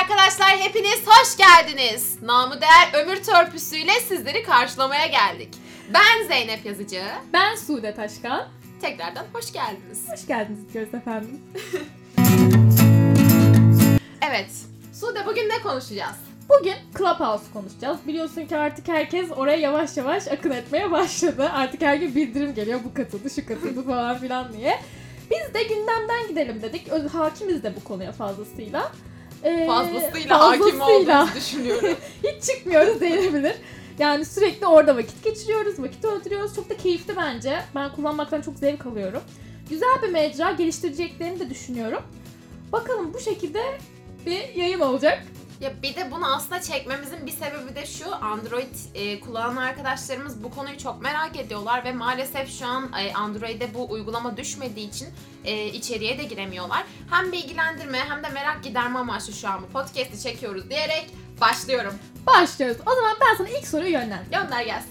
arkadaşlar hepiniz hoş geldiniz. Namı değer ömür törpüsüyle sizleri karşılamaya geldik. Ben Zeynep Yazıcı. Ben Sude Taşkan. Tekrardan hoş geldiniz. Hoş geldiniz diyoruz efendim. Evet. Sude bugün ne konuşacağız? Bugün Clubhouse konuşacağız. Biliyorsun ki artık herkes oraya yavaş yavaş akın etmeye başladı. Artık her gün bildirim geliyor bu katıldı, şu katıldı falan filan diye. Biz de gündemden gidelim dedik. Hakimiz de bu konuya fazlasıyla. Ee, Fazlasıyla, hakim fazlasıyla. olduğumuzu düşünüyorum. Hiç çıkmıyoruz denebilir. Yani sürekli orada vakit geçiriyoruz, vakit öldürüyoruz. Çok da keyifli bence. Ben kullanmaktan çok zevk alıyorum. Güzel bir mecra, geliştireceklerini de düşünüyorum. Bakalım bu şekilde bir yayın olacak. Ya bir de bunu aslında çekmemizin bir sebebi de şu. Android e, kullanan arkadaşlarımız bu konuyu çok merak ediyorlar ve maalesef şu an e, Android'e bu uygulama düşmediği için e, içeriye de giremiyorlar. Hem bilgilendirme hem de merak giderme amaçlı şu an bu podcast'i çekiyoruz diyerek başlıyorum. Başlıyoruz. O zaman ben sana ilk soruyu yönlendireyim. Gönder gelsin.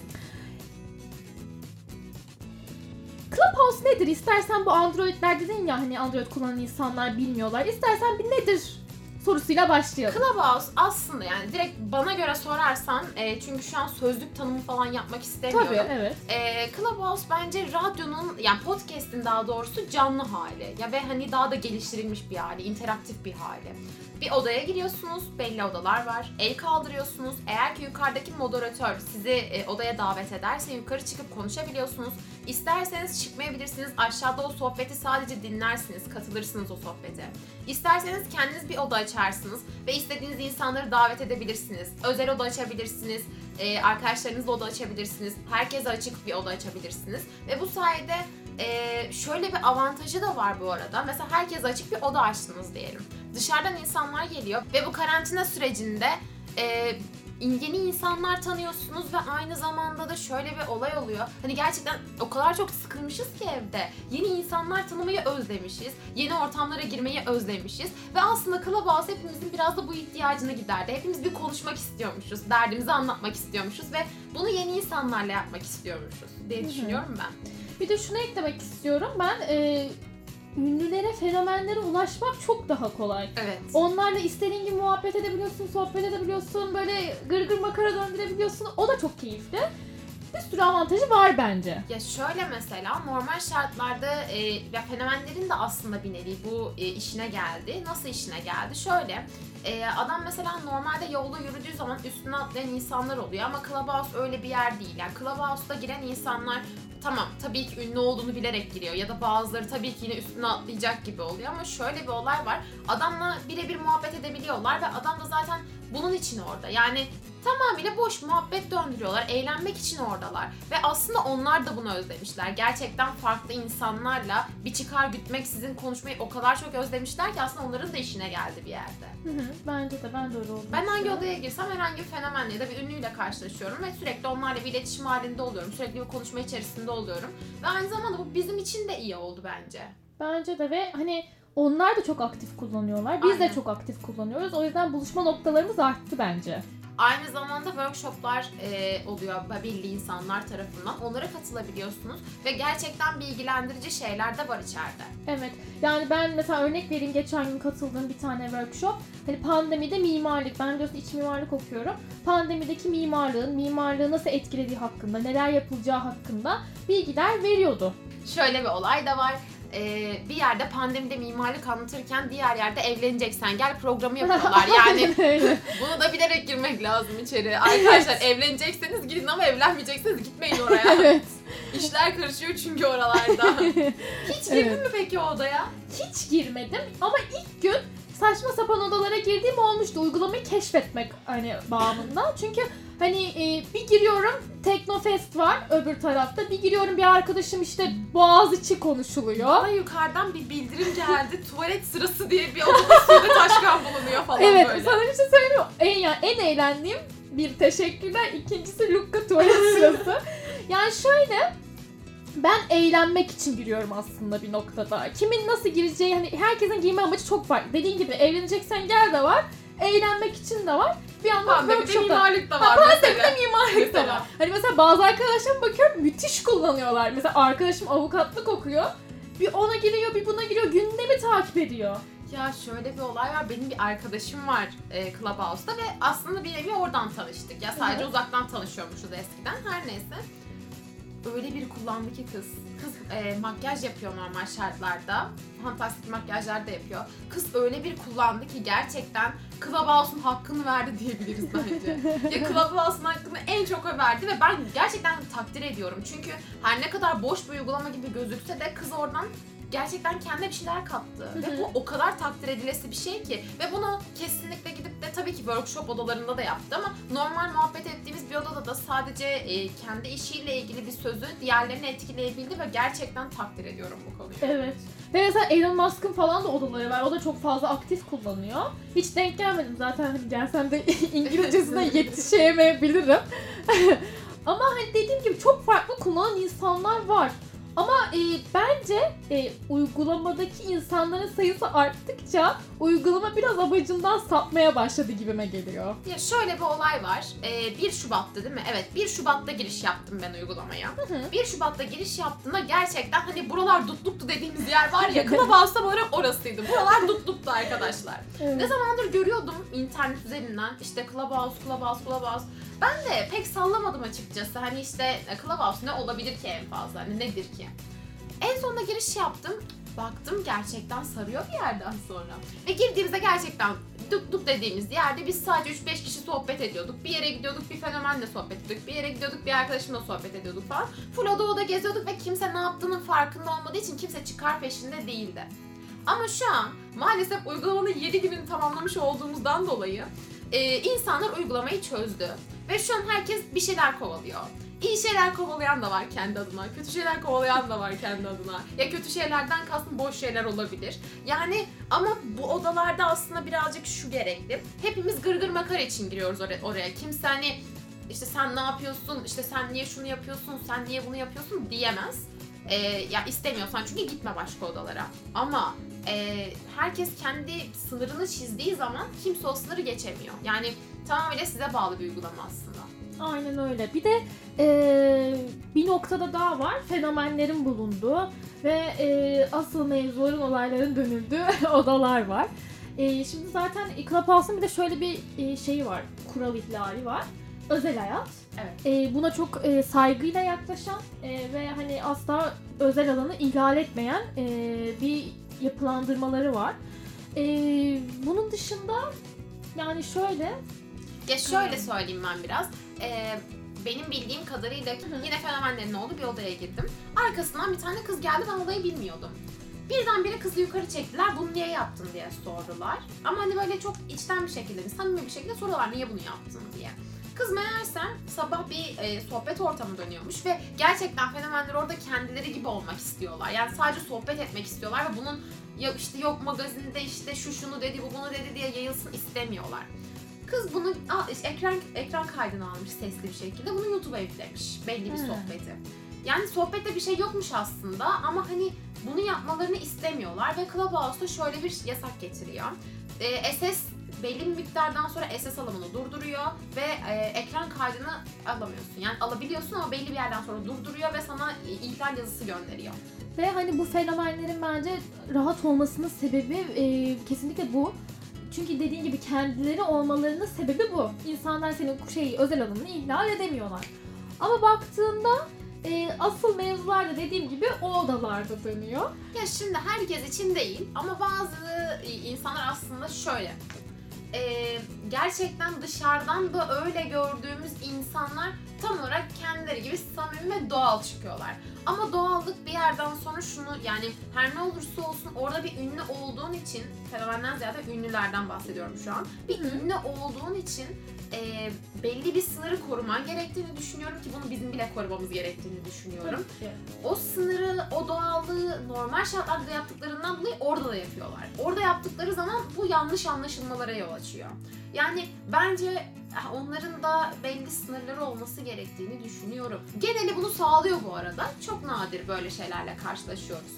Clubhouse nedir? İstersen bu Android'ler dedin ya hani Android kullanan insanlar bilmiyorlar. İstersen bir nedir sorusuyla başlayalım. Clubhouse aslında yani direkt bana göre sorarsan e, çünkü şu an sözlük tanımı falan yapmak istemiyorum. Tabii evet. E, Clubhouse bence radyonun yani podcast'in daha doğrusu canlı hali. Ya ve hani daha da geliştirilmiş bir hali, interaktif bir hali. Bir odaya giriyorsunuz, belli odalar var. El kaldırıyorsunuz. Eğer ki yukarıdaki moderatör sizi e, odaya davet ederse yukarı çıkıp konuşabiliyorsunuz. İsterseniz çıkmayabilirsiniz. Aşağıda o sohbeti sadece dinlersiniz, katılırsınız o sohbete. İsterseniz kendiniz bir oda açarsınız ve istediğiniz insanları davet edebilirsiniz. Özel oda açabilirsiniz, e, arkadaşlarınızla oda açabilirsiniz. Herkese açık bir oda açabilirsiniz. Ve bu sayede e, şöyle bir avantajı da var bu arada. Mesela herkese açık bir oda açtınız diyelim. Dışarıdan insanlar geliyor ve bu karantina sürecinde e, yeni insanlar tanıyorsunuz ve aynı zamanda da şöyle bir olay oluyor. Hani gerçekten o kadar çok sıkılmışız ki evde. Yeni insanlar tanımayı özlemişiz. Yeni ortamlara girmeyi özlemişiz. Ve aslında Clubhouse hepimizin biraz da bu ihtiyacını giderdi. Hepimiz bir konuşmak istiyormuşuz. Derdimizi anlatmak istiyormuşuz ve bunu yeni insanlarla yapmak istiyormuşuz diye düşünüyorum ben. Bir de şunu eklemek istiyorum. Ben e, ünlülere, fenomenlere ulaşmak çok daha kolay. Evet. Onlarla istediğin gibi muhabbet edebiliyorsun, sohbet edebiliyorsun, böyle gırgır makara döndürebiliyorsun. O da çok keyifli. Bir sürü avantajı var bence. Ya şöyle mesela normal şartlarda e, ya fenomenlerin de aslında bir nevi bu e, işine geldi. Nasıl işine geldi? Şöyle e, adam mesela normalde yolda yürüdüğü zaman üstüne atlayan insanlar oluyor ama Clubhouse öyle bir yer değil. Yani Clubhouse'da giren insanlar tamam tabii ki ünlü olduğunu bilerek giriyor ya da bazıları tabii ki yine üstüne atlayacak gibi oluyor ama şöyle bir olay var. Adamla birebir muhabbet edebiliyorlar ve adam da zaten bunun için orada. Yani tamamıyla boş muhabbet döndürüyorlar. Eğlenmek için oradalar. Ve aslında onlar da bunu özlemişler. Gerçekten farklı insanlarla bir çıkar gütmek sizin konuşmayı o kadar çok özlemişler ki aslında onların da işine geldi bir yerde. Hı hı, bence de ben de öyle oldum. Ben hangi odaya girsem herhangi bir fenomenle ya da bir ünlüyle karşılaşıyorum ve sürekli onlarla bir iletişim halinde oluyorum. Sürekli bir konuşma içerisinde oluyorum. Ve aynı zamanda bu bizim için de iyi oldu bence. Bence de ve hani onlar da çok aktif kullanıyorlar. Biz Aynen. de çok aktif kullanıyoruz. O yüzden buluşma noktalarımız arttı bence. Aynı zamanda workshoplar e, oluyor belli insanlar tarafından. Onlara katılabiliyorsunuz ve gerçekten bilgilendirici şeyler de var içeride. Evet. Yani ben mesela örnek vereyim geçen gün katıldığım bir tane workshop. Hani pandemide mimarlık. Ben biliyorsun iç mimarlık okuyorum. Pandemideki mimarlığın, mimarlığı nasıl etkilediği hakkında, neler yapılacağı hakkında bilgiler veriyordu. Şöyle bir olay da var. E, bir yerde pandemide mimarlık anlatırken diğer yerde evleneceksen gel programı yapıyorlar. Yani bunu da bilerek girmek lazım içeri. Arkadaşlar evlenecekseniz gidin ama evlenmeyecekseniz gitmeyin oraya. evet. İşler karışıyor çünkü oralarda. Hiç girdin Evet. mi peki o odaya? Hiç girmedim ama ilk gün saçma sapan odalara girdiğim olmuştu. Uygulamayı keşfetmek hani bağımında. Çünkü hani e, bir giriyorum Teknofest var öbür tarafta. Bir giriyorum bir arkadaşım işte Boğaziçi konuşuluyor. Bana yukarıdan bir bildirim geldi. Tuvalet sırası diye bir odada Sude Taşkan bulunuyor falan Evet böyle. sana bir şey söyleyeyim? En, yani en eğlendiğim bir teşekkürler. İkincisi Lukka tuvalet sırası. yani şöyle ben eğlenmek için giriyorum aslında bir noktada. Kimin nasıl gireceği hani herkesin girme amacı çok farklı. Dediğin gibi evleneceksen gel de var. Eğlenmek için de var. Bir yandan Pandemide workshop'ta. mimarlık da Ha, var pandemide mesela. mimarlık da var. Hani mesela bazı arkadaşlarıma bakıyorum müthiş kullanıyorlar. Mesela arkadaşım avukatlık okuyor. Bir ona giriyor bir buna giriyor gündemi takip ediyor. Ya şöyle bir olay var. Benim bir arkadaşım var e, Clubhouse'da ve aslında bir nevi oradan tanıştık. Ya sadece Evet. uzaktan tanışıyormuşuz eskiden. Her neyse. Öyle bir kullandı ki kız. Kız e, makyaj yapıyor normal şartlarda. Fantastik makyajlar da yapıyor. Kız öyle bir kullandı ki gerçekten Clubhouse'un hakkını verdi diyebiliriz bence. ya Clubhouse'un hakkını en çok o verdi ve ben gerçekten takdir ediyorum. Çünkü her ne kadar boş bir uygulama gibi gözükse de kız oradan gerçekten kendine bir şeyler kattı. Hı ve hı. bu o kadar takdir edilesi bir şey ki. Ve bunu kesinlikle gidip de tabii ki workshop odalarında da yaptı ama normal muhabbet ettiğimiz bir odada da sadece e, kendi işiyle ilgili bir sözü diğerlerini etkileyebildi ve gerçekten takdir ediyorum bu konuyu. Evet. Ve mesela Elon Musk'ın falan da odaları var. O da çok fazla aktif kullanıyor. Hiç denk gelmedim zaten hani gelsem de İngilizcesine yetişemeyebilirim. Ama hani dediğim gibi çok farklı kullanan insanlar var. Ama e, bence e, uygulamadaki insanların sayısı arttıkça uygulama biraz amacından sapmaya başladı gibime geliyor. Ya şöyle bir olay var. Ee, 1 Şubat'ta değil mi? Evet 1 Şubat'ta giriş yaptım ben uygulamaya. hı. 1 Şubat'ta giriş yaptığımda gerçekten hani buralar dutluktu dediğimiz yer var ya Clubhouse'da böyle orasıydı. Buralar dutluktu arkadaşlar. Evet. Ne zamandır görüyordum internet üzerinden işte Clubhouse, Clubhouse, Clubhouse. Ben de pek sallamadım açıkçası. Hani işte e, Clubhouse ne olabilir ki en fazla? Hani nedir ki? En sonunda giriş yaptım. Baktım gerçekten sarıyor bir yerden sonra. Ve girdiğimizde gerçekten duk duk dediğimiz yerde biz sadece 3-5 kişi sohbet ediyorduk. Bir yere gidiyorduk bir fenomenle sohbet ediyorduk. Bir yere gidiyorduk bir arkadaşımla sohbet ediyorduk falan. Full oda oda geziyorduk ve kimse ne yaptığının farkında olmadığı için kimse çıkar peşinde değildi. Ama şu an maalesef uygulamanın 7 gününü tamamlamış olduğumuzdan dolayı e, insanlar uygulamayı çözdü. Ve şu an herkes bir şeyler kovalıyor. İyi şeyler kovalayan da var kendi adına, kötü şeyler kovalayan da var kendi adına. Ya kötü şeylerden kastım boş şeyler olabilir. Yani ama bu odalarda aslında birazcık şu gerekli. Hepimiz gırgır makar için giriyoruz oraya. oraya. Kimse hani işte sen ne yapıyorsun, işte sen niye şunu yapıyorsun, sen niye bunu yapıyorsun diyemez. Ee, ya istemiyorsan çünkü gitme başka odalara. Ama e, herkes kendi sınırını çizdiği zaman kimse o sınırı geçemiyor. Yani tamamıyla size bağlı bir uygulama aslında. Aynen öyle. Bir de eee, bir noktada daha var. Fenomenlerin bulunduğu ve eee, asıl mevzuların olayların dönüldüğü odalar var. Eee, şimdi zaten Clubhouse'un bir de şöyle bir eee, şeyi var. Kural ihlali var. Özel hayat. Evet. Eee, buna çok eee, saygıyla yaklaşan eee, ve hani asla özel alanı ihlal etmeyen eee, bir yapılandırmaları var. Eee, bunun dışında yani şöyle Ya şöyle söyleyeyim ben biraz. Ee, benim bildiğim kadarıyla yine fenomenlerin olduğu bir odaya girdim. Arkasından bir tane kız geldi ben olayı bilmiyordum. Birdenbire kızı yukarı çektiler. Bunu niye yaptın diye sordular. Ama hani böyle çok içten bir şekilde, samimi bir şekilde soruyorlar niye bunu yaptın diye. Kız meğersem sabah bir e, sohbet ortamı dönüyormuş ve gerçekten fenomenler orada kendileri gibi olmak istiyorlar. Yani sadece sohbet etmek istiyorlar ve bunun ya işte yok magazinde işte şu şunu dedi bu bunu dedi diye yayılsın istemiyorlar. Kız bunu a, işte ekran ekran kaydını almış sesli bir şekilde bunu YouTube'a yüklemiş belli bir Hmm. sohbeti. Yani sohbette bir şey yokmuş aslında ama hani bunu yapmalarını istemiyorlar ve Clubhouse'da şöyle bir yasak getiriyor. Ee, SS belli bir miktardan sonra SS alımını durduruyor ve e, ekran kaydını alamıyorsun. Yani alabiliyorsun ama belli bir yerden sonra durduruyor ve sana e, ihlal yazısı gönderiyor. Ve hani bu fenomenlerin bence rahat olmasının sebebi e, kesinlikle bu. Çünkü dediğin gibi kendileri olmalarının sebebi bu. İnsanlar senin şey özel alanını ihlal edemiyorlar. Ama baktığında e, asıl mevzular da dediğim gibi o odalarda dönüyor. Ya şimdi herkes için değil ama bazı e, insanlar aslında şöyle. E, gerçekten dışarıdan da öyle gördüğümüz insanlar tam olarak kendileri gibi samimi ve doğal çıkıyorlar. Ama doğallık bir yerden sonra şunu yani her ne olursa olsun orada bir ünlü olduğun için fenomenden ziyade ünlülerden bahsediyorum şu an. Bir Hı ünlü olduğun için e, belli bir sınırı koruman gerektiğini düşünüyorum ki bunu bizim bile korumamız gerektiğini düşünüyorum o sınırı, o doğallığı normal şartlarda yaptıklarından dolayı orada da yapıyorlar. Orada yaptıkları zaman bu yanlış anlaşılmalara yol açıyor. Yani bence onların da belli sınırları olması gerektiğini düşünüyorum. Geneli bunu sağlıyor bu arada. Çok nadir böyle şeylerle karşılaşıyoruz.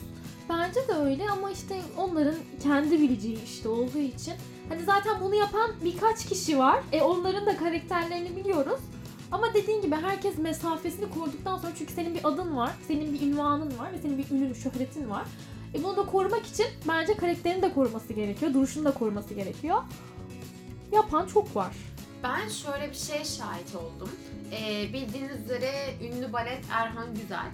Bence de öyle ama işte onların kendi bileceği işte olduğu için. Hani zaten bunu yapan birkaç kişi var. E onların da karakterlerini biliyoruz. Ama dediğin gibi herkes mesafesini koruduktan sonra çünkü senin bir adın var, senin bir ünvanın var ve senin bir ünün, şöhretin var. E bunu da korumak için bence karakterini de koruması gerekiyor. Duruşunu da koruması gerekiyor. Yapan çok var. Ben şöyle bir şeye şahit oldum. Ee, bildiğiniz üzere ünlü balet Erhan Güzel.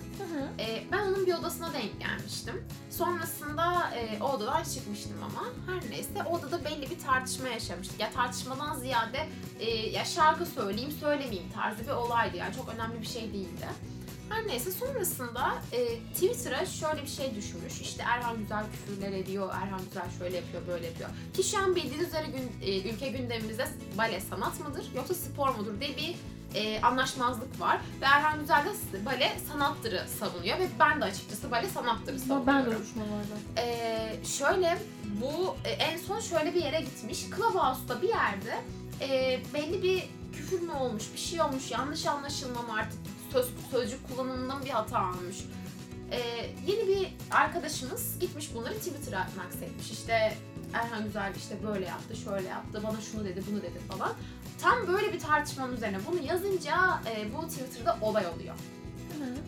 Ee, ben onun bir odasına denk gelmiştim. Sonrasında e, o odadan çıkmıştım ama her neyse o odada belli bir tartışma yaşamıştık. Ya tartışmadan ziyade e, ya şarkı söyleyeyim söylemeyeyim tarzı bir olaydı yani çok önemli bir şey değildi. Her neyse sonrasında e, Twitter'a şöyle bir şey düşmüş. İşte Erhan Güzel küfürler ediyor, Erhan Güzel şöyle yapıyor, böyle yapıyor. Ki şu an bildiğiniz üzere gün, e, ülke gündemimizde bale sanat mıdır yoksa spor mudur diye bir e, anlaşmazlık var. Ve Erhan Güzel de bale sanattırı savunuyor ve ben de açıkçası bale sanattırı savunuyorum. ben de uyuşmalarda. Ee, şöyle bu e, en son şöyle bir yere gitmiş. Clubhouse'da bir yerde e, belli bir küfür mü olmuş, bir şey olmuş, yanlış anlaşılma mı artık söz, sözcük kullanımından bir hata almış. Ee, yeni bir arkadaşımız gitmiş bunları Twitter'a naksetmiş. İşte Erhan Güzel işte böyle yaptı, şöyle yaptı, bana şunu dedi, bunu dedi falan. Tam böyle bir tartışmanın üzerine bunu yazınca e, bu Twitter'da olay oluyor.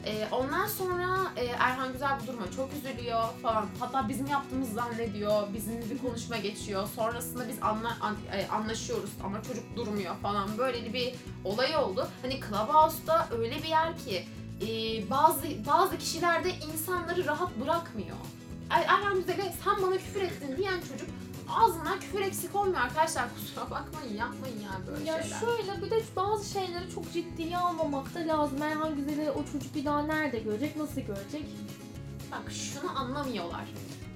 Ee, ondan sonra e, Erhan Güzel bu duruma çok üzülüyor falan. Hatta bizim yaptığımız zannediyor. Bizimle bir konuşma geçiyor. Sonrasında biz anla, an- e, anlaşıyoruz ama çocuk durmuyor falan. Böyle bir olay oldu. Hani Clubhouse'da öyle bir yer ki e, bazı bazı kişiler de insanları rahat bırakmıyor. Er- Erhan Güzel'e sen bana küfür ettin diyen çocuk ağzından küfür eksik olmuyor arkadaşlar. Kusura bakmayın yapmayın yani böyle Ya şeyler. şöyle bir de bazı şeyleri çok ciddiye almamak da lazım. Erhan Güzel'i o çocuk bir daha nerede görecek, nasıl görecek? Bak şunu anlamıyorlar.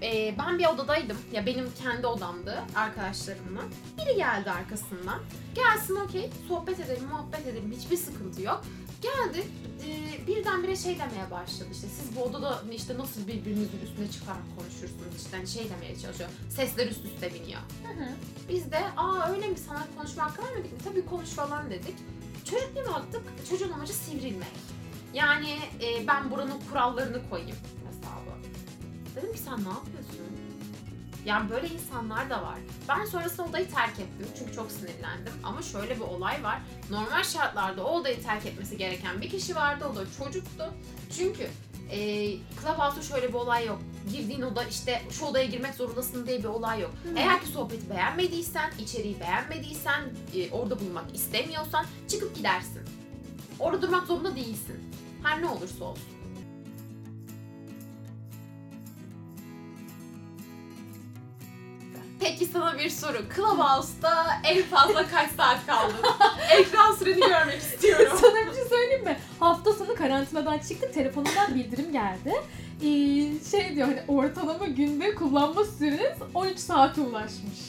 Ee, ben bir odadaydım. Ya benim kendi odamdı arkadaşlarımla. Biri geldi arkasından. Gelsin okey sohbet edelim, muhabbet edelim. Hiçbir sıkıntı yok. Geldi e, birdenbire şey demeye başladı işte siz bu odada işte nasıl birbirinizin üstüne çıkarak konuşursunuz işte hani şey demeye çalışıyor. Sesler üst üste biniyor. Biz de aa öyle mi sana konuşma hakkı vermedik mi? Tabii konuş falan dedik. Çocuk bir baktık çocuğun amacı sivrilmek. Yani e, ben buranın kurallarını koyayım hesabı. Dedim ki sen ne yapıyorsun? Yani böyle insanlar da var. Ben sonrasında odayı terk ettim çünkü çok sinirlendim. Ama şöyle bir olay var. Normal şartlarda o odayı terk etmesi gereken bir kişi vardı. O da çocuktu. Çünkü e, Clubhouse'da şöyle bir olay yok. Girdiğin oda işte şu odaya girmek zorundasın diye bir olay yok. Eğer ki sohbeti beğenmediysen, içeriği beğenmediysen, e, orada bulunmak istemiyorsan çıkıp gidersin. Orada durmak zorunda değilsin. Her ne olursa olsun. Peki sana bir soru. Clubhouse'da en fazla kaç saat kaldın? Ekran süreni görmek istiyorum. Sana bir şey söyleyeyim mi? Hafta sonu karantinadan çıktık, telefonumdan bildirim geldi. Ee, şey diyor hani ortalama günde kullanma süreniz 13 saate ulaşmış.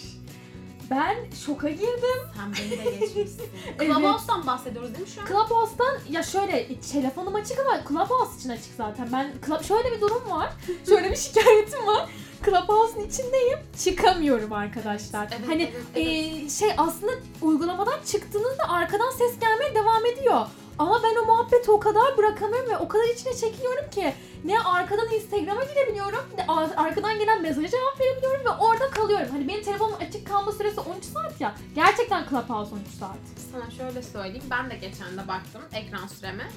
Ben şoka girdim. Sen beni de geçmişsin. Evet. Clubhouse'dan bahsediyoruz değil mi şu an? Clubhouse'dan ya şöyle telefonum açık ama Clubhouse için açık zaten. Ben Club, şöyle bir durum var. Şöyle bir şikayetim var. Clubhouse'un içindeyim. Çıkamıyorum arkadaşlar. Evet, hani evet, evet. ee, şey aslında uygulamadan çıktığınızda arkadan ses gelmeye devam ediyor. Ama ben o muhabbeti o kadar bırakamıyorum ve o kadar içine çekiliyorum ki ne arkadan Instagram'a girebiliyorum ne ar- arkadan gelen mesaja cevap verebiliyorum ve orada kalıyorum. Hani benim telefonum açık kalma süresi 13 saat ya. Gerçekten Clubhouse 13 saat. Sana şöyle söyleyeyim. Ben de geçen de baktım ekran süreme.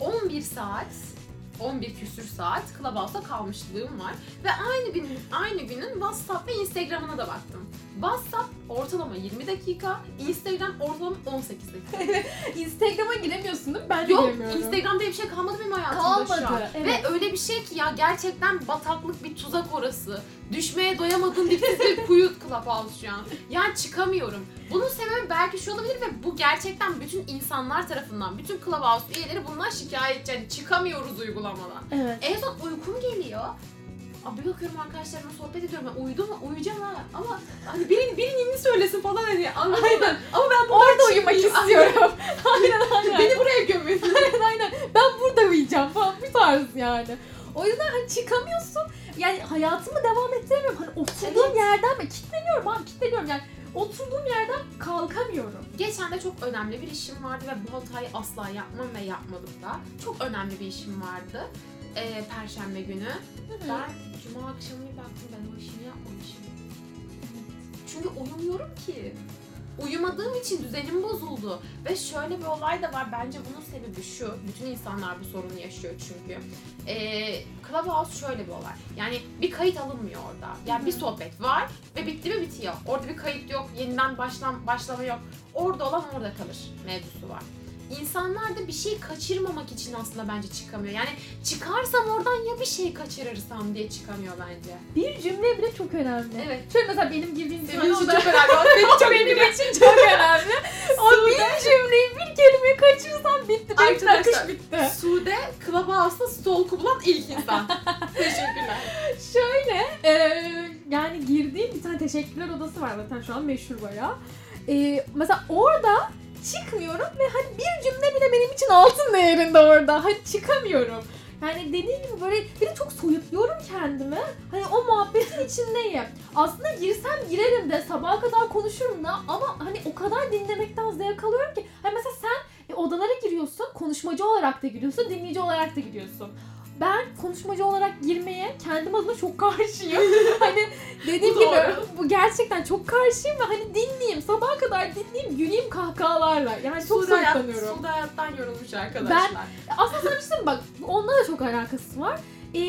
11 saat 11 küsür saat Clubhouse'da kalmışlığım var. Ve aynı günün, aynı günün WhatsApp ve Instagram'ına da baktım. WhatsApp ortalama 20 dakika, Instagram ortalama 18 dakika. Instagram'a giremiyorsun değil mi? Ben de Yok giremiyorum. Instagram diye bir şey kalmadı benim hayatımda şu an. Kalmadı, evet. Ve öyle bir şey ki ya gerçekten bataklık bir tuzak orası. Düşmeye doyamadığım dipsiz bir kuyu Clubhouse şu an. Yani çıkamıyorum. Bunun sebebi belki şu olabilir ve bu gerçekten bütün insanlar tarafından, bütün Clubhouse üyeleri bundan şikayetçi. Yani çıkamıyoruz uygulamadan. Evet. En son uykum geliyor. Abi bakıyorum arkadaşlarımla sohbet ediyorum. Ben uyudum mu? Uyuyacağım ha. Hani birinin, birinin söylesin falan hani anladın mı? Ama ben buradan Orada uyumak istiyorum. aynen aynen. Beni buraya gömün. aynen aynen. Ben burada uyuyacağım falan bu tarz yani. O yüzden hani çıkamıyorsun. Yani hayatımı devam ettiremiyorum. Hani oturduğum Evet. yerden mi? Kitleniyorum abi kitleniyorum yani. Oturduğum yerden kalkamıyorum. Geçen de çok önemli bir işim vardı ve bu hatayı asla yapmam ve yapmadım da. Çok önemli bir işim vardı. Ee, Perşembe günü. Ben cuma akşamı bir baktım ben o işimi yapmamışım. Çünkü uyumuyorum ki. uyumadığım için düzenim bozuldu. Ve şöyle bir olay da var. Bence bunun sebebi şu. Bütün insanlar bu sorunu yaşıyor çünkü. Ee, Clubhouse şöyle bir olay. Yani bir kayıt alınmıyor orada. Yani bir sohbet var ve bitti mi bitiyor. Orada bir kayıt yok, yeniden başlam başlama yok. Orada olan orada kalır mevzusu var. İnsanlar da bir şey kaçırmamak için aslında bence çıkamıyor. Yani çıkarsam oradan ya bir şey kaçırırsam diye çıkamıyor bence. Bir cümle bile çok önemli. Evet. Şöyle mesela benim girdiğim Senin için çok önemli. Benim çok benim için çok önemli. o bir cümleyi bir kelime kaçırsam bitti. Benim Arkadaşlar, bitti. Sude Clubhouse'da stalk'u bulan ilk insan. Teşekkürler. Şöyle e, yani girdiğim bir tane teşekkürler odası var zaten şu an meşhur bayağı. E, mesela orada çıkmıyorum ve hani bir cümle bile benim için altın değerinde orada. Hani çıkamıyorum. Yani dediğim gibi böyle bir de çok soyutluyorum kendimi. Hani o muhabbetin içindeyim. Aslında girsem girerim de sabaha kadar konuşurum da ama hani o kadar dinlemekten zevk alıyorum ki. Hani mesela sen e, odalara giriyorsun, konuşmacı olarak da giriyorsun, dinleyici olarak da giriyorsun. Ben konuşmacı olarak girmeye kendim adına çok karşıyım. hani dediğim gibi bu gerçekten çok karşıyım ve hani dinleyeyim, sabaha kadar dinleyeyim, güleyim kahkahalarla. Yani çok Sude, hayat, soyutlanıyorum. Sude hayattan yorulmuş arkadaşlar. Aslında şey söyleyeyim mi? bak onunla da çok alakası var. Ee,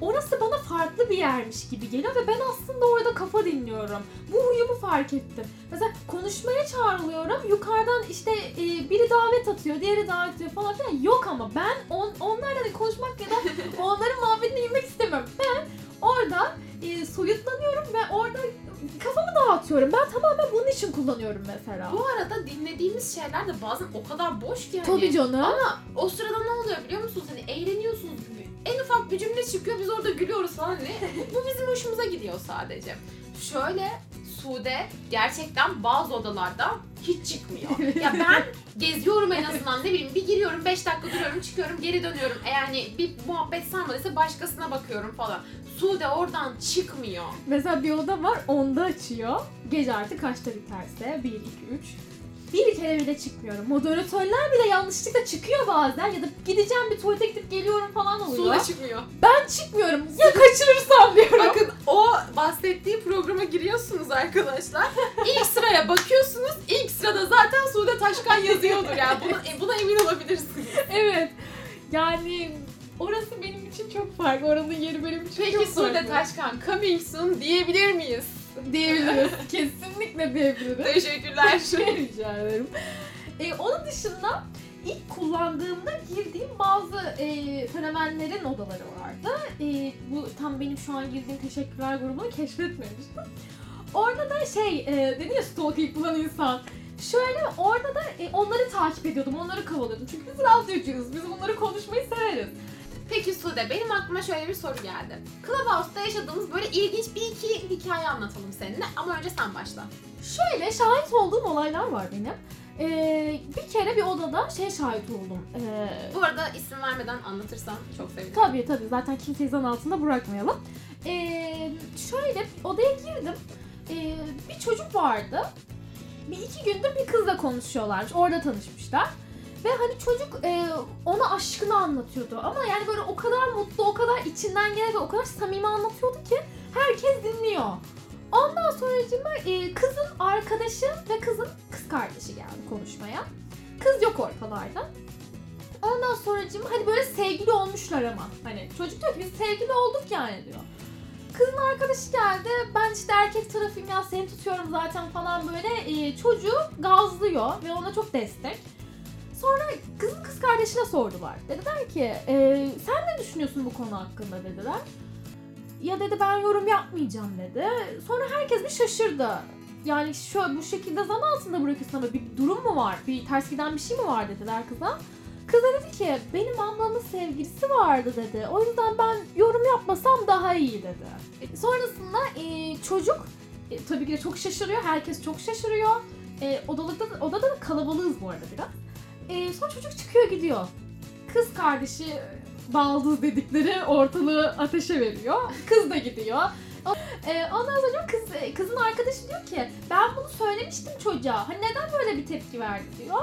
orası bana farklı bir yermiş gibi geliyor ve ben aslında orada kafa dinliyorum. Bu huyumu fark ettim. Mesela konuşmaya çağrılıyorum. Yukarıdan işte e, biri davet atıyor, diğeri davet ediyor falan filan. Yok ama ben on, onlarla da konuşmak ya da onların muhabbetine girmek istemiyorum. Ben orada e, soyutlanıyorum ve orada kafamı dağıtıyorum. Ben tamamen bunun için kullanıyorum mesela. Bu arada dinlediğimiz şeyler de bazen o kadar boş ki hani. Tabii canım. Ama o sırada ne oluyor biliyor musunuz? Hani eğleniyorsunuz. En ufak bir cümle çıkıyor biz orada gülüyoruz falan. Hani bu bizim hoşumuza gidiyor sadece. Şöyle Sude gerçekten bazı odalarda hiç çıkmıyor. ya ben geziyorum en azından ne bileyim bir giriyorum 5 dakika duruyorum çıkıyorum geri dönüyorum. Eğer hani bir muhabbet sarmadıysa başkasına bakıyorum falan. Sude oradan çıkmıyor. Mesela bir oda var onda açıyor. Gece artık kaçta biterse 1, 2, 3. Bir kere bile çıkmıyorum. Moderatörler bile yanlışlıkla çıkıyor bazen ya da gideceğim bir tuvalete gidip geliyorum falan oluyor. Sude çıkmıyor. Ben çıkmıyorum. Ya kaçırırsam diyorum. Bakın o bahsettiği programa giriyorsunuz arkadaşlar. İlk sıraya bakıyorsunuz. İlk sırada zaten Sude Taşkan yazıyordur yani. Buna, e, buna emin olabilirsiniz. evet. Yani orası benim için çok farklı. Oranın yeri benim için Peki çok Sude farklı. Taşkan coming soon diyebilir miyiz? Diyebiliriz. Kesinlikle diyebiliriz. Teşekkürler. Rica ederim. Ee, onun dışında ilk kullandığımda girdiğim bazı e, fenomenlerin odaları vardı. E, bu tam benim şu an girdiğim teşekkürler grubunu keşfetmemiştim. Orada da şey, e, dedi ya stalking bulan insan. Şöyle orada da e, onları takip ediyordum, onları kovalıyordum. Çünkü biz radyocuyuz, biz bunları konuşmayı severiz. Peki Sude benim aklıma şöyle bir soru geldi. Clubhouse'da yaşadığımız böyle ilginç bir iki hikaye anlatalım seninle ama önce sen başla. Şöyle şahit olduğum olaylar var benim. E, bir kere bir odada şey şahit oldum. E, Bu arada isim vermeden anlatırsan çok sevinirim. Tabii tabii zaten kimseyi zan altında bırakmayalım. Ee, şöyle odaya girdim. Ee, bir çocuk vardı. Bir iki gündür bir kızla konuşuyorlarmış. Orada tanışmışlar. Ve hani çocuk e, ona aşkını anlatıyordu. Ama yani böyle o kadar mutlu, o kadar içinden gelen ve o kadar samimi anlatıyordu ki herkes dinliyor. Ondan sonra e, kızın arkadaşı ve kızın kız kardeşi geldi konuşmaya. Kız yok ortalarda. Ondan sonra hani böyle sevgili olmuşlar ama. Hani çocuk diyor ki biz sevgili olduk yani diyor. Kızın arkadaşı geldi. Ben işte erkek tarafıyım ya seni tutuyorum zaten falan böyle e, çocuğu gazlıyor ve ona çok destek. Sonra kızın kız kardeşine sordular. Dediler ki e, sen ne düşünüyorsun bu konu hakkında dediler. Ya dedi ben yorum yapmayacağım dedi. Sonra herkes bir şaşırdı. Yani şu bu şekilde zan altında bırakıyorsun ama bir durum mu var? Bir ters giden bir şey mi var dediler kıza. Kız dedi ki benim ablamın sevgilisi vardı dedi. O yüzden ben yorum yapmasam daha iyi dedi. Sonrasında e, çocuk e, tabii ki de çok şaşırıyor. Herkes çok şaşırıyor. E, odalıkta, odada da kalabalığız bu arada biraz. E, sonra çocuk çıkıyor gidiyor. Kız kardeşi baldız dedikleri ortalığı ateşe veriyor. Kız da gidiyor. E, ondan sonra kız, kızın arkadaşı diyor ki ben bunu söylemiştim çocuğa. Hani neden böyle bir tepki verdi diyor.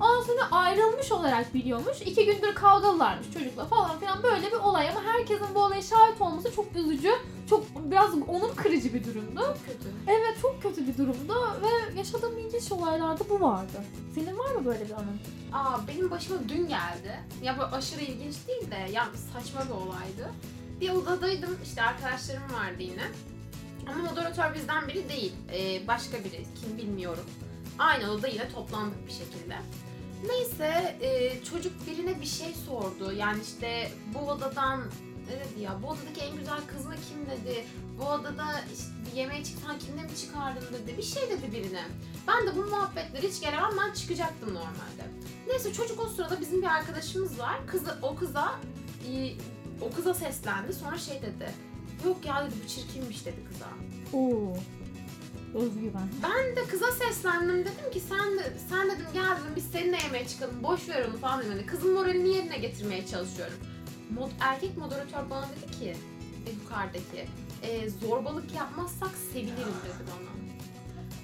Ondan sonra ayrılmış olarak biliyormuş. İki gündür kavgalılarmış çocukla falan filan böyle bir olay ama herkesin bu olaya şahit olması çok üzücü. Çok biraz onur kırıcı bir durumdu. Kötü. Evet çok kötü bir durumdu ve yaşadığım ilginç olaylarda bu vardı. Senin var mı böyle bir anın? Aa benim başıma dün geldi. Ya bu aşırı ilginç değil de ya saçma bir olaydı. Bir odadaydım işte arkadaşlarım vardı yine. Ama moderatör bizden biri değil. Ee, başka biri kim bilmiyorum. Aynı odada yine toplandık bir şekilde. Neyse e, çocuk birine bir şey sordu. Yani işte bu odadan dedi ya bu odadaki en güzel kız mı kim dedi. Bu odada işte yemeğe çıksan kimle mi çıkardın dedi. Bir şey dedi birine. Ben de bu muhabbetleri hiç gelemem ben çıkacaktım normalde. Neyse çocuk o sırada bizim bir arkadaşımız var. Kızı, o kıza o kıza seslendi. Sonra şey dedi. Yok ya dedi bu çirkinmiş dedi kıza. Oo. Özgüven. Ben de kıza seslendim dedim ki sen de, sen dedim gel dedim biz seninle yemeğe çıkalım boş ver onu falan dedim. Hani kızın moralini yerine getirmeye çalışıyorum. Mod, erkek moderatör bana dedi ki e, yukarıdaki e, zorbalık yapmazsak sevinirim dedi bana.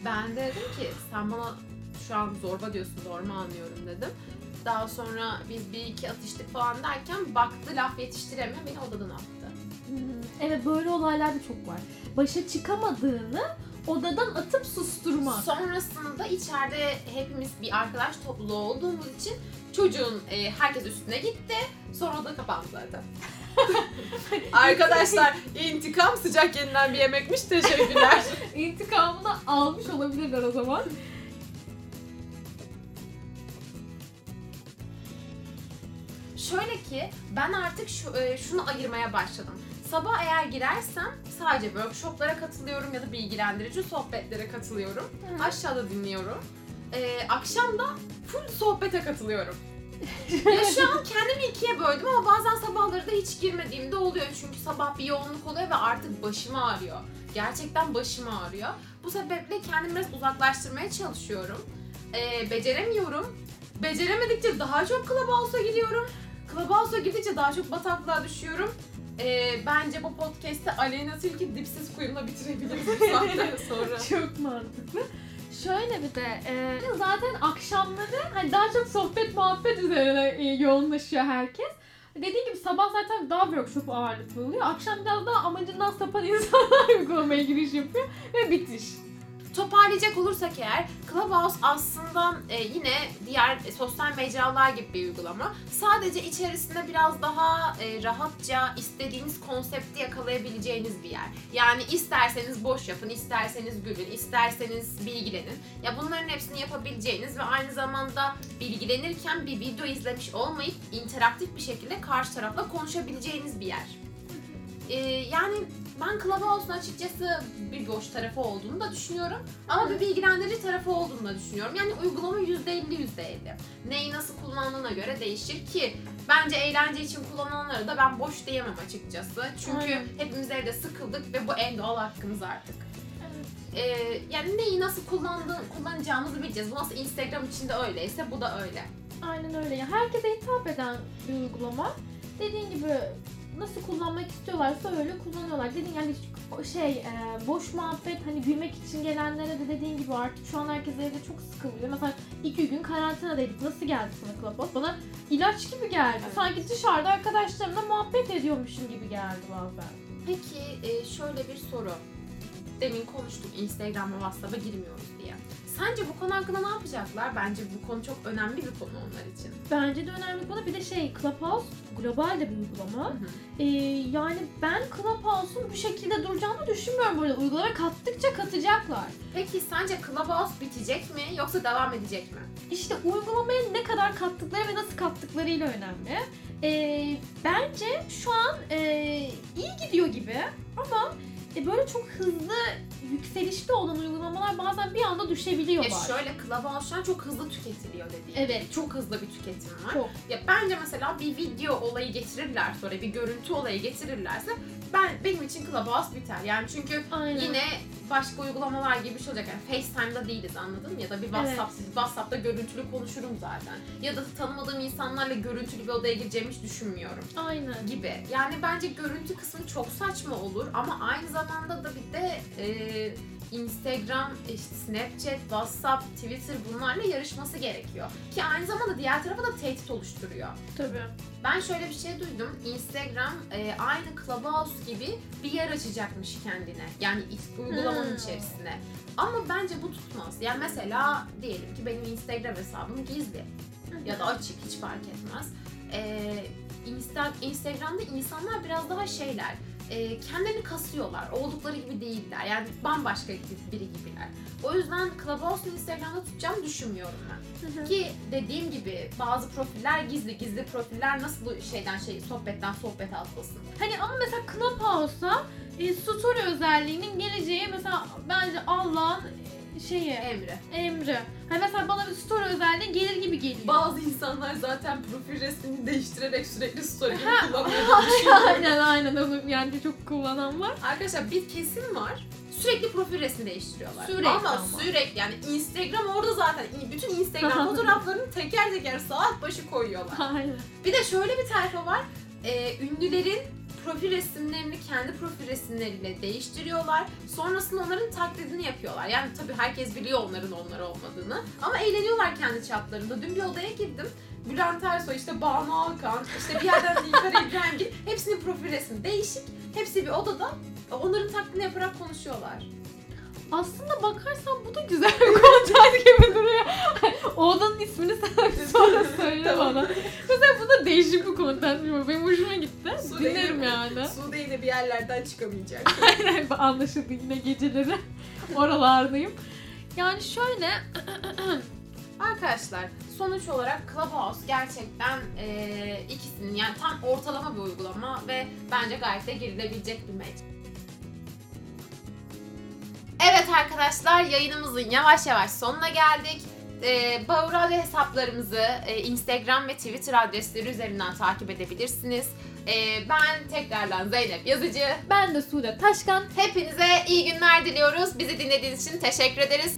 Ben de dedim ki sen bana şu an zorba diyorsun doğru mu anlıyorum dedim. Daha sonra biz bir iki atıştık falan derken baktı laf yetiştiremiyor beni odadan attı. Evet böyle olaylar da çok var. Başa çıkamadığını odadan atıp susturmak. Sonrasında içeride hepimiz bir arkadaş topluluğu olduğumuz için çocuğun e, herkes üstüne gitti. Sonra da kapandı zaten. Arkadaşlar intikam sıcak yenilen bir yemekmiş teşekkürler. İntikamını almış olabilirler o zaman. Şöyle ki ben artık şu, e, şunu ayırmaya başladım. Sabah eğer girersem sadece workshoplara katılıyorum ya da bilgilendirici sohbetlere katılıyorum. Aşağıda dinliyorum. E, akşam da full sohbete katılıyorum. ya şu an kendimi ikiye böldüm ama bazen sabahları da hiç girmediğimde oluyor. Çünkü sabah bir yoğunluk oluyor ve artık başım ağrıyor. Gerçekten başım ağrıyor. Bu sebeple kendimi biraz uzaklaştırmaya çalışıyorum. E, beceremiyorum. Beceremedikçe daha çok Clubhouse'a giriyorum. Clubhouse'a gidince daha çok bataklığa düşüyorum. E, bence bu podcast'te Aleyna Tilki dipsiz kuyumla bitirebiliriz saatten sonra. Çok mantıklı. Şöyle bir de e, zaten akşamları hani daha çok sohbet muhabbet üzerine e, yoğunlaşıyor herkes. Dediğim gibi sabah zaten daha workshop ağırlıklı oluyor. Akşam biraz daha amacından sapan insanlar uygulamaya giriş yapıyor ve bitiş. Toparlayacak olursak eğer Clubhouse aslında e, yine diğer e, sosyal mecralar gibi bir uygulama. Sadece içerisinde biraz daha e, rahatça istediğiniz konsepti yakalayabileceğiniz bir yer. Yani isterseniz boş yapın, isterseniz gülün, isterseniz bilgilenin. Ya bunların hepsini yapabileceğiniz ve aynı zamanda bilgilenirken bir video izlemiş olmayıp interaktif bir şekilde karşı tarafla konuşabileceğiniz bir yer. E, yani ben Clubhouse'un açıkçası bir boş tarafı olduğunu da düşünüyorum. Ama bir bilgilendirici tarafı olduğunu da düşünüyorum. Yani uygulama %50 %50. Neyi nasıl kullandığına göre değişir ki bence eğlence için kullananları da ben boş diyemem açıkçası. Çünkü Aynen. hepimiz evde sıkıldık ve bu en doğal hakkımız artık. Ee, yani neyi nasıl kullandığı, kullanacağımızı bileceğiz. Bu nasıl Instagram için de öyleyse bu da öyle. Aynen öyle. Herkese hitap eden bir uygulama. Dediğin gibi nasıl kullanmak istiyorlarsa öyle kullanıyorlar. Dediğin yani şey e, boş muhabbet hani gülmek için gelenlere de dediğin gibi artık şu an herkes evde çok sıkılıyor. Mesela iki gün karantinadaydık. Nasıl geldi sana Clubhouse? Bana ilaç gibi geldi. Evet. Sanki dışarıda arkadaşlarımla muhabbet ediyormuşum gibi geldi bazen. Peki e, şöyle bir soru. Demin konuştuk Instagram ve WhatsApp'a girmiyoruz diye. Sence bu konu hakkında ne yapacaklar? Bence bu konu çok önemli bir konu onlar için. Bence de önemli konu. Bir de şey Clubhouse global de bir uygulama. Ee, yani ben Clubhouse'un bu şekilde duracağını düşünmüyorum böyle. Uygulamaya kattıkça katacaklar. Peki sence Clubhouse bitecek mi yoksa devam edecek mi? İşte uygulamaya ne kadar kattıkları ve nasıl kattıklarıyla önemli. Ee, bence şu an e, iyi gidiyor gibi ama e, böyle çok hızlı yükselişte olan uygulamalar bazen bir anda Ya düşebiliyorlar. şöyle Clubhouse şu an çok hızlı tüketiliyor dediğim. Evet. Çok hızlı bir tüketim var. Çok. Ya bence mesela bir video olayı getirirler sonra bir görüntü olayı getirirlerse ben benim için Clubhouse biter. Yani çünkü Aynen. yine başka uygulamalar gibi bir şey olacak. Yani FaceTime'da değiliz anladın mı? Ya da bir WhatsApp, WhatsApp'ta görüntülü konuşurum zaten. Ya da tanımadığım insanlarla görüntülü bir odaya gireceğimi hiç düşünmüyorum Aynen. gibi. Yani bence görüntü kısmı çok saçma olur ama aynı zamanda da bir de e, Instagram, işte Snapchat, WhatsApp, Twitter bunlarla yarışması gerekiyor. Ki aynı zamanda diğer tarafa da tehdit oluşturuyor. Tabii. Ben şöyle bir şey duydum. Instagram e, aynı Clubhouse gibi bir yer açacakmış kendine. Yani uygulamanın Hmm. içerisine. Ama bence bu tutmaz. Yani mesela diyelim ki benim Instagram hesabım gizli ya da açık hiç fark etmez. Ee, Insta, Instagram'da insanlar biraz daha şeyler, e, kendilerini kasıyorlar. Oldukları gibi değiller. Yani bambaşka biri gibiler. O yüzden Clubhouse'u Instagram'da tutacağımı düşünmüyorum ben. Ki dediğim gibi bazı profiller gizli. Gizli profiller nasıl bu şeyden şey sohbetten sohbete atlasın. Hani ama mesela Clubhouse'a e, story özelliğinin geleceği mesela bence Allah'ın şeyi, Emre. emri. Hani mesela bana bir story özelliği gelir gibi geliyor. Bazı insanlar zaten profil resmini değiştirerek sürekli story kullanıyor. aynen aynen onu yani çok kullanan var. Arkadaşlar bir kesim var. Sürekli profil resmi değiştiriyorlar. Sürekli ama, ama. sürekli yani Instagram orada zaten bütün Instagram fotoğraflarını teker teker saat başı koyuyorlar. Aynen. Bir de şöyle bir tayfa var. Ee, ünlülerin profil resimlerini kendi profil resimleriyle değiştiriyorlar. Sonrasında onların taklidini yapıyorlar. Yani tabii herkes biliyor onların onlar olmadığını. Ama eğleniyorlar kendi çaplarında. Dün bir odaya girdim. Bülent Ersoy, işte Banu Alkan, işte bir yerden Nilkara İbrahimgil. Hepsinin profil resmi değişik. Hepsi bir odada. Onların taklidini yaparak konuşuyorlar. Aslında bakarsan bu da güzel bir kontent gibi duruyor. odanın ismini sen sonra söyle bana. Da değişik bir kontent gibi. Benim hoşuma gitti. Su Dinlerim değil. yani. Sude yine bir yerlerden çıkamayacak. Aynen anlaşıldı yine geceleri oralardayım. Yani şöyle Arkadaşlar sonuç olarak Clubhouse gerçekten eee, ikisinin yani tam ortalama bir uygulama ve bence gayet de girilebilecek bir mecra. Evet arkadaşlar yayınımızın yavaş yavaş sonuna geldik. Ee, Bağır Radyo hesaplarımızı e, Instagram ve Twitter adresleri üzerinden takip edebilirsiniz. Ee, ben tekrardan Zeynep Yazıcı. Ben de Sude Taşkan. Hepinize iyi günler diliyoruz. Bizi dinlediğiniz için teşekkür ederiz.